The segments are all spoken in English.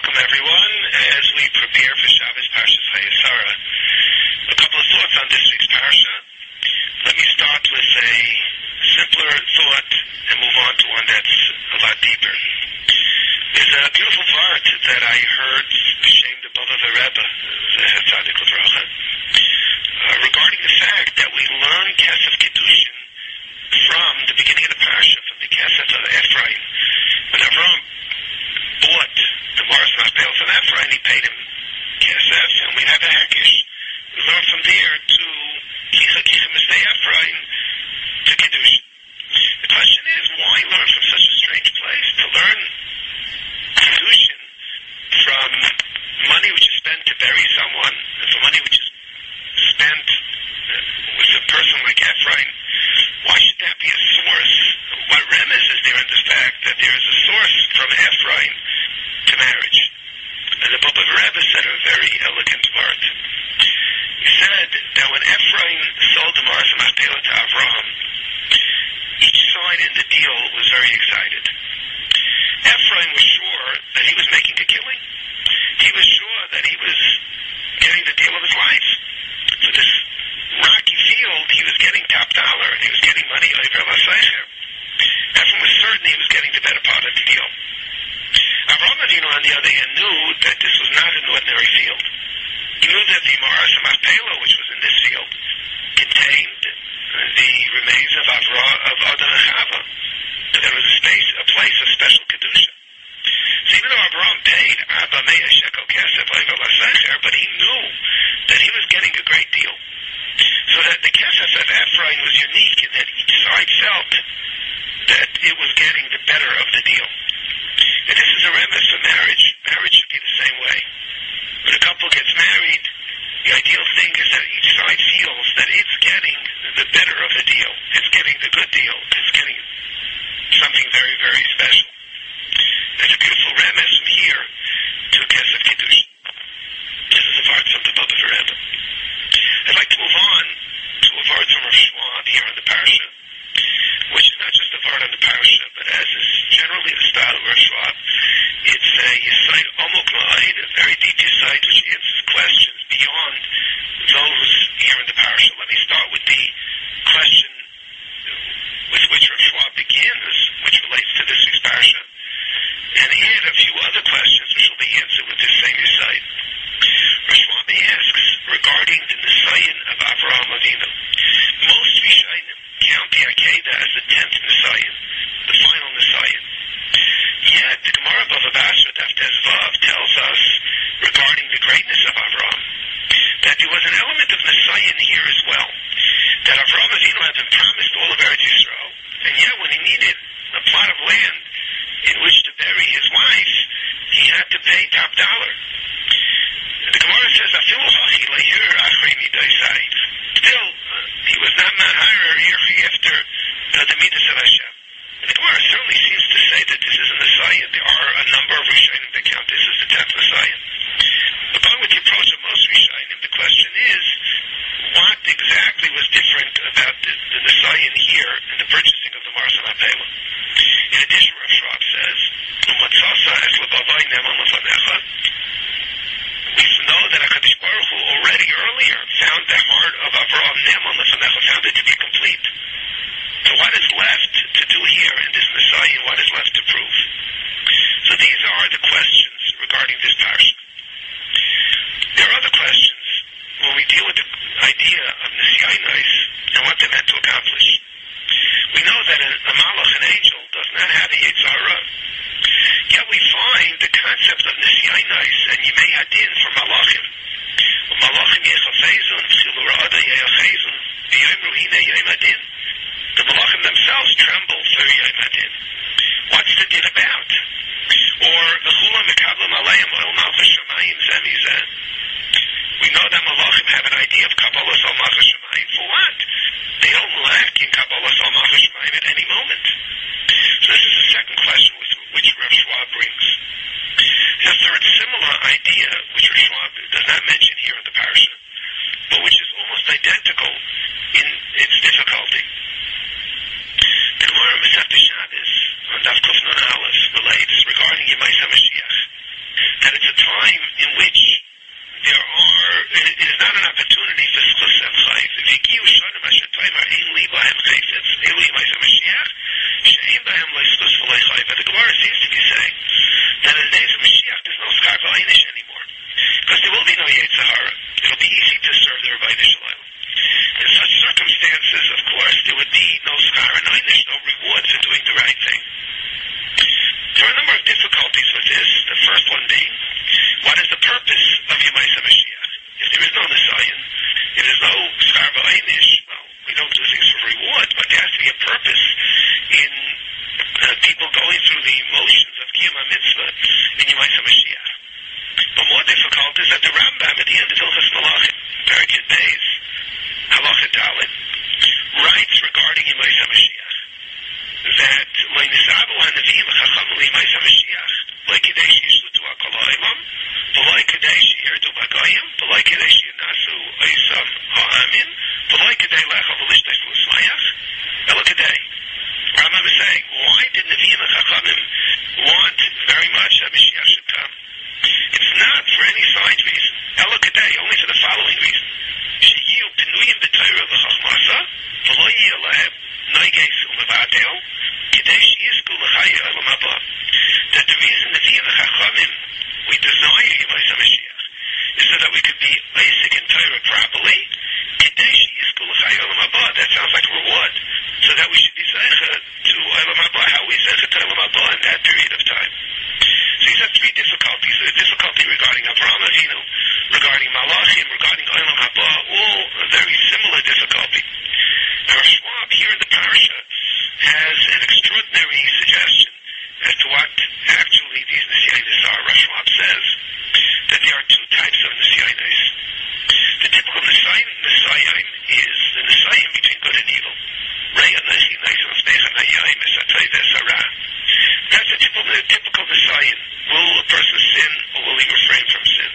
welcome everyone as we prepare for Shabbos Parshas Chayei Sarah. A couple of thoughts on this week's Parsha. Let me start with a simpler thought and move on to one that's a lot deeper. There's a beautiful part that I heard Shem the the Rebbe, Tzadik Levracha, uh, regarding the fact that we learn Kesef Kedushin from the beginning of the Parsha, from the Kesef of Ephron. When Avram bought the Me'aras Machpelah from Ephron, he paid him. Kesef, and we have a Hekish. We learn from there to Kicha Kicha Mistei Ephron to Kedushin. The question is, why learn from such a strange place? To learn Kedushin from money which is spent to bury someone, and for money which is spent uh, with a person like Ephron, why should that be a source? What remes is there in the fact that there is a source from Ephron to marriage? The Rebbe said a very elegant word. He said that when Ephron sold the Me'aras Machpelah to Avram, each side in the deal was very excited. Ephron was sure that he was making a killing. He was sure that he was getting the deal of his life. For this rocky field, he was getting top dollar, and he was getting money over Laseicher. Ephron was certain he was getting the better part of the deal. Avram Avinu, on the other hand, knew that this not field. Knew that the Me'aras Machpelah, which was in this field, contained the remains of Avra, of Adam and Chava. There was a space, a place of special kedusha. So even though Avram paid Abba Meir Shekel Kesef Oivel Asecher, but he knew that he was getting a great deal. So that the Kesef of Ephron was unique in that each side felt that it was getting the better of the deal. And this is a remnant for marriage. Marriage should be the same way. When a couple gets married, the ideal thing is that each side feels that it's getting the better of the deal. It's getting the good deal. It's getting something very, very special. There's a beautiful remes from here to Kesef Kiddush. This is a part from the Baba Rebbe. I'd like to move on to a word from Rav Schwab here on the parasha, which is not just a word on the parasha, but as is generally the style of Rav Schwab, it's a site omok ma'id, a very deep site which answers questions beyond those here in the parasha. Let me start with the question with which Rav Schwab begins, which relates to this week's parasha, and add a few other questions which will be answered with this same site. Rav Schwab asks regarding the Nisayan of Avraham Avinu. Most Rishonim count the Akedah as the tenth Nisayan, the final Nisayan. Yet the Gemara Bava Basra Daf Vav tells us regarding the greatness of Avraham that there was an element of Nisayan here as well. That Avraham Avinu had been promised all of Eretz Yisrael, and yet when he needed a plot of land in which to bury his wife, he had to pay top dollar. The Gemara says. Still, he was not man higher here after the midas of Hashem. And the Gemara certainly seems to say that this is a Nisayan. There are a number of Rishonim that count this as the tenth Nisayan. Going with the approach of most Rishonim, the question is, what exactly was different about the, the Nisayan here in the purchasing of the Mars of Apela? In addition, Rav Schwab says, "Umatzasa es lebavai neman lefanecha." We know that HaKadosh Baruch Hu already earlier found the heart of Avraham Neman lefanecha, found it to be complete. So what is left to do here in this Nisayan? What is left to prove? So these are the questions regarding this parsha. There are other questions when we deal with the idea of Nisyanais and what they We know that a, a malach, an angel, does not have a Yitzhara. Yet we find the concept of Nisyanais and Yimei Hadin for malachim. Malachim yechafezun, v'chilu ra'ada yechafezun, v'yomru hine yom. The malachim themselves tremble for yom hadin. What's the din about? Or the v'chulam mekablam aleim oil malchus shamayim zemizeh. We know that malachim have an idea of Kabbalah al malchus shamayim. For what? They don't lack in Kabbalah al malchus at any moment. So this is the second question which, which Rav Schwab brings. The third similar idea, which Rav Schwab does not mention here in the parasha, but which is almost identical in its difficulty. The Gemara Masechta Shabbos on Daf Kuf Nun Aleph relates regarding Yemais HaMashiach that a time in which there are, it is not an opportunity for schus and chayv. V'giu shanim asher toimer ein li bahem chayfetz, elu yimayis HaMashiach, she'ein bahem lo schus the Gemara seems to be saying that in the days of Mashiach there's no skar v'aynish anymore. Because there will be no Yetzer Hara. It'll be easy to serve the Ribono Shel Olam. In such circumstances, of course, there would be no skar and einish, no reward for doing the right thing. There are a number of difficulties with this. The first one being, what is the purpose of Yemais HaMashiach? If there is no Nisayan, if there's no Skar Einish, well, we don't do things for reward, but there has to be a purpose in uh, people going through the motions of in Yemais. But more difficult is that the Rambam at the end of Hilchas Malachim, Parakid Beis, Halacha Dalit, writes regarding Yemais HaMashiach that Leinisabu HaNevi'im HaChacham L'Yemais HaMashiach Loi Kedei Shishlutu HaKol HaOlam V'loi Kedei Sheyirdu B'Goyim V'loi Kedei Shenasu Oisam HaAmin V'loi Kedei Lecha V'Lishtes L'Smayach Kedei Rambam is saying, why did Nevi'im and Chachamim want very much that Mashiach should come? It's not for any side reason. Elo Kedei, only for the following reason. Sheyiu Pinuyim B'Torah V'Chachmasa V'lo Yiyah Lehem Noiges U'Mevatel Kedei Sheyizku L'Chayi Olam Haba That the reason Nevi'im and Chachamim we desire Yemais HaMashiach is so that we could be basic in Torah properly Kedei Sheyizku L'Chayi Olam Haba That sounds like a reward so that we should be zeicha to Olam Haba, how we zeicha to Olam Haba in that period of time. Difficulties. The difficulty regarding Avraham Avinu, regarding Malachim, regarding Olam Haba, all very similar difficulty. Now, Schwab here in the parasha has an extraordinary suggestion as to what actually these Nisyanis are. Rav Schwab says that there are two types of Nisyanis. The typical Nisayan, Nisayan is the Nisayan between good and evil. That's a typical, a typical Nisayan. Will a person sin or will he refrain from sin?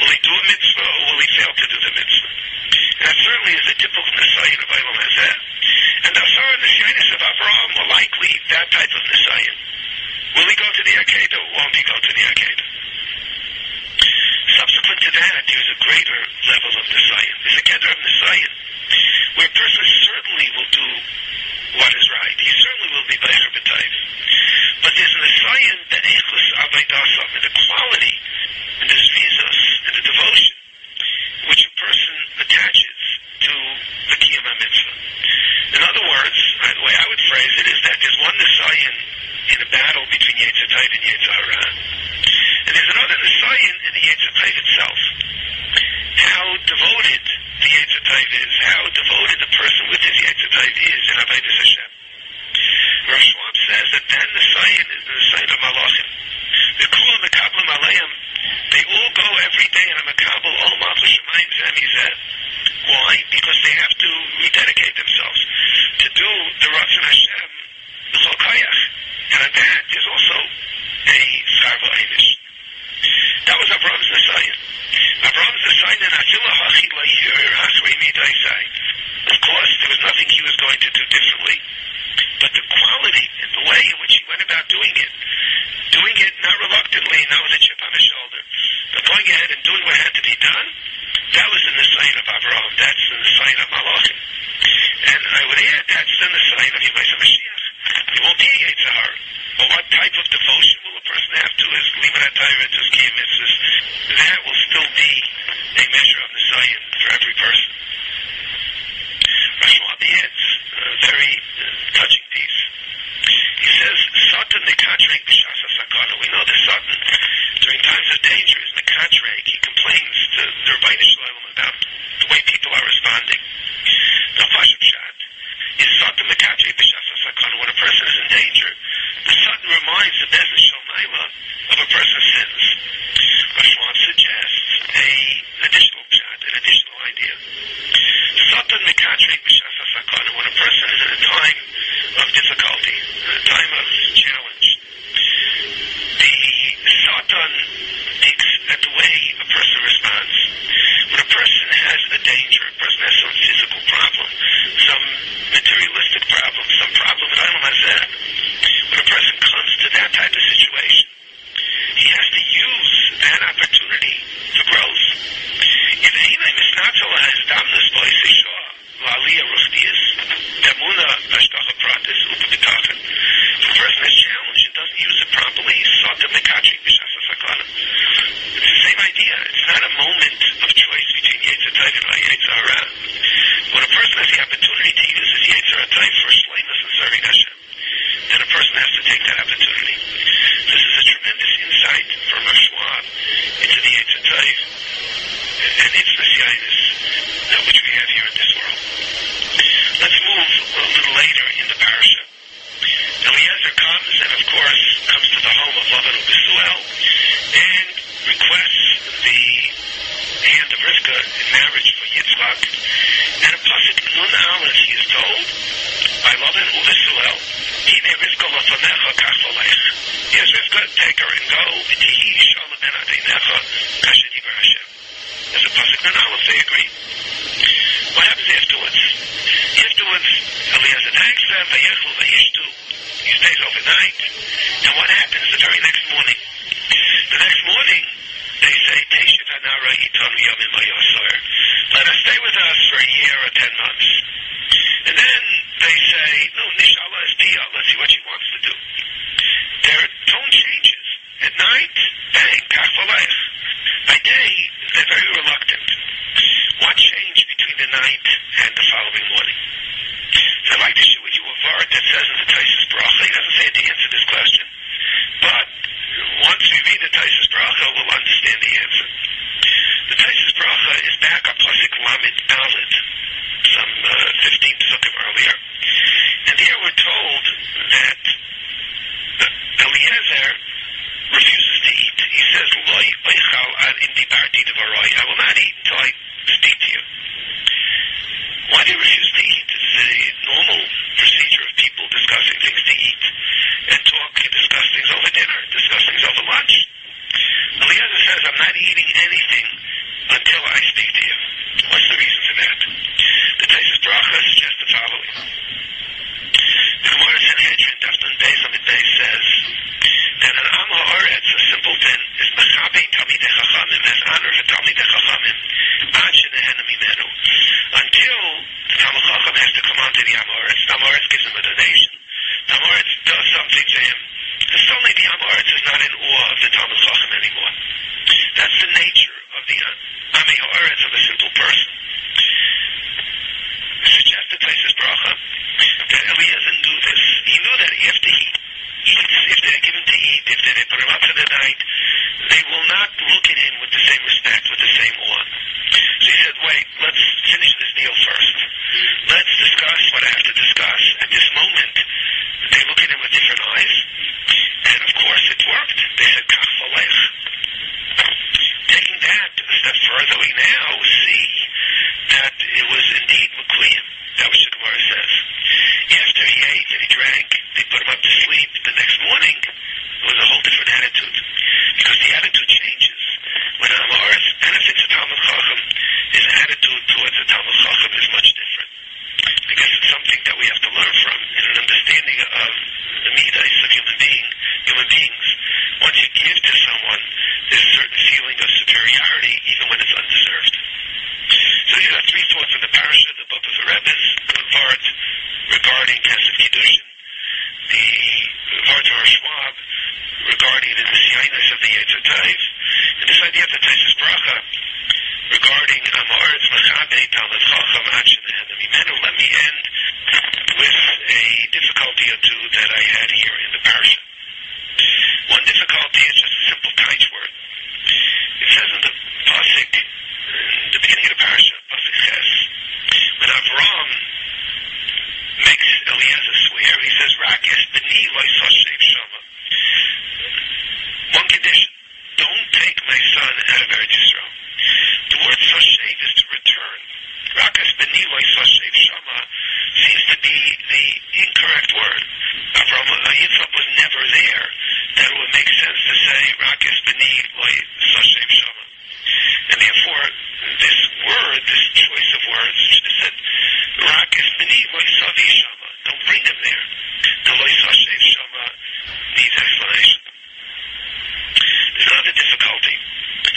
Will he do a mitzvah or will he fail to do the mitzvah? And that certainly is a typical Nisayan of Eilam Hazeh. And the Asara Nisyanis of Avraham were likely that type of Nisayan. Will he go to the Akedah or won't he go to the Akedah? Subsequent to that, there's a greater level of Nisayan. There's a gather of Nisayan where a person certainly will do what is right. He certainly will be Becher B'Tayv. But there's an Nisayan that Echus Avaydasam, and the quality, and the Zvizus, and the devotion which a person attaches to the Kiyam HaMitzvah. In other words, uh, the way I would phrase it is that there's one Nisayan in a Tov and Yetzer Hara. And there's another Nisayan in the Yetzer Tov itself. How devoted the Yetzer Tov is, how devoted the person with his Yetzer Tov is in Avodah Hashem. Rav Schwab says that then the Sayin is the Sayin of Malachim. The Kula Mekablim Aleim, they all go every day in a Mekabel Ol Malchus Shemayim Zemizeh. Why? Because they have to rededicate themselves to do the Ratzon Hashem, the Chokayach. And on that, there's also a Sarva Einish. That was Avram's Nisayan. Avram's Nisayan and Afilah Hachi La'yir Hasrei Midaisai. Of course, there was nothing he was going to do differently. But the quality and the way in which he went about doing it, doing it not reluctantly, not with a chip on his shoulder, but going ahead and doing what had to be done, that was in the sign of Avraham. That's in the sign of Malachim. And I would add, that's in the sign of Yemais HaMashiach. It won't be a Yetzer Hara. But what type of that type of situation. He has to use that opportunity for growth. If Einai has Damuna Ashtacha Pratis, if a person challenged and doesn't use it properly, Mishasa It's the same idea. It's not a moment of choice between Yetzirah and Yetzirah. When a person has the opportunity to use his Yetzirah for and serving person has to take that opportunity. This is a tremendous insight from Rav Schwab into the Yetzirah and its messiahness that which we have here in this world. Let's move a little later in the parasha. Eliezer comes and, of course, comes to the home of Lavan Besuel and requests the hand of Rivka in marriage for Yitzchak. And a pasuk Nun Aleph, he is told by Lavan Besuel, Hine Rivka lafanecha kach olech. Yes, Rivka, take her and go. V'tihi shalom ben adeinecha kasher diber Hashem. There's a pasuk Nun Aleph, they agree. What happens afterwards? Afterwards, Eliezer thanks them, vayechlu vayishtu. He stays overnight. And what happens the very next morning? The next morning, they say, Teshet Hanara Yomim Ayosar. Let us stay with us for a year or ten months. And then they say, no, Nishala is Pia. Let's see what she wants to do. Their tone changes. At night, bang, Kachalech. By day, they're very reluctant. What changed between the night and the following morning? So I'd like to share with you a vart that says in the Tosefes Bracha. He doesn't say it to answer this question. But once we read the Tosefes Bracha, we'll understand the answer. The Tosefes Bracha is back on Pasuk Lamed Dalit, some uh, 15 psukim earlier. And here we're told that Eliezer refuses to eat. He says. I will not eat until I speak to you. Why do you refuse to eat? It's a normal procedure of people discussing things to eat and talk and discuss things over dinner, discuss things over lunch. Eliezer says, I'm not eating anything until I speak to you. What's the reason for that? The Tosefes Bracha suggests the following. The Gemara Sanhedrin, Daftan Beis Amid Beis says that an Am HaOretz, a simpleton, is Mechabe Talmidei Chachamim, has honor for Talmidei Chachamim, Ad Shenehena Mimenu. Until the Talmud Chacham has to come onto the Am HaOretz. The Am HaOretz gives him a donation. The Am HaOretz does something to him. And suddenly the Am HaOretz is not in awe of the Talmud Chacham anymore. That's the nature of the Am HaOretz of a simple person. Suggested Tosefes Bracha that Eliezer knew this. He knew that after he eats, if they give him to eat, if they put him up for the night, they will not look at him with the same respect, with the same awe. So he said, wait, let's finish this deal first. Let's discuss what I have to discuss. At this moment, they look at him with different eyes. And of course, it worked. They said, Kach Valech. Taking that a step further, we now see that it was indeed Mekuyim. That was the Gemara says. After he ate and he drank, they put him up to sleep. The next morning, it was a whole different attitude. Because the attitude changes. When Amaris benefits a Talmud Chacham, his attitude towards the Talmud Chacham is much different. I guess it's something that we have to learn from in an of the midas of human being, human beings. Once you give to someone, there's a certain feeling of superiority, even when it's undeserved. So you got three thoughts in the parasha, the book of the Rebbe's, Vart regarding Kesef Kiddushin, the Vart of Schwab regarding the Messiahness of the Yetzer Taiv, and this idea of the Tosefes Bracha regarding Amoritz Mechabe Talmud Chacham Achinehen Mimenu. Let me end with a difficulty or two that I had here in the parasha. One difficulty is just a simple Taich word. It says in the Pasuk, in the beginning of the parasha, Pasuk Ches, when Avram makes Eliezer swear, he says, Rakis b'ni loy soshev shama. One condition, don't take my son out of Eretz Yisrael. The word soshev is to return. Rakas b'ni loy soshev shama seems to be the incorrect word. Avram uh, Yitzchak was never there.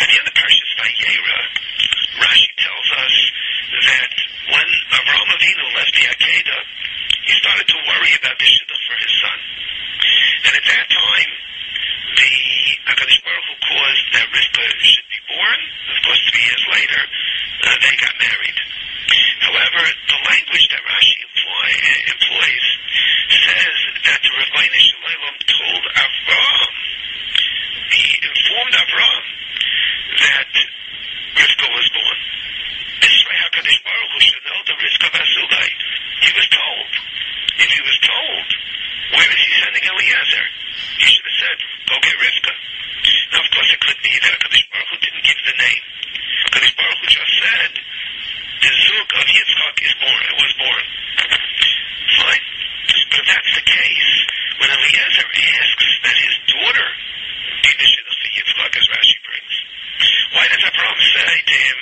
The other Parshas Vayera, Rashi tells us that when Avraham Avinu left the Akedah, he started to worry about the told. If he was told, where is he sending Eliezer? He should have said, go get Rivka. Now, of course, it could be that HaKadosh Baruch Hu didn't give the name. HaKadosh Baruch Hu just said, the Zug of Yitzchak is born. It was born. Fine. But if that's the case, when Eliezer asks that his daughter be the shidduch for Yitzchak, as Rashi brings, why does Avram say to him,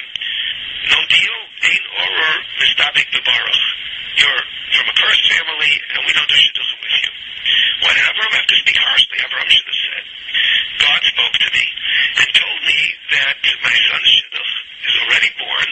no deal, ain't oror mistabik bebaruch. You're from a cursed family, and we don't do shidduchim with you. Why did Avram have to speak harshly? Avram should have said, God spoke to me and told me that my son's shidduch is already born,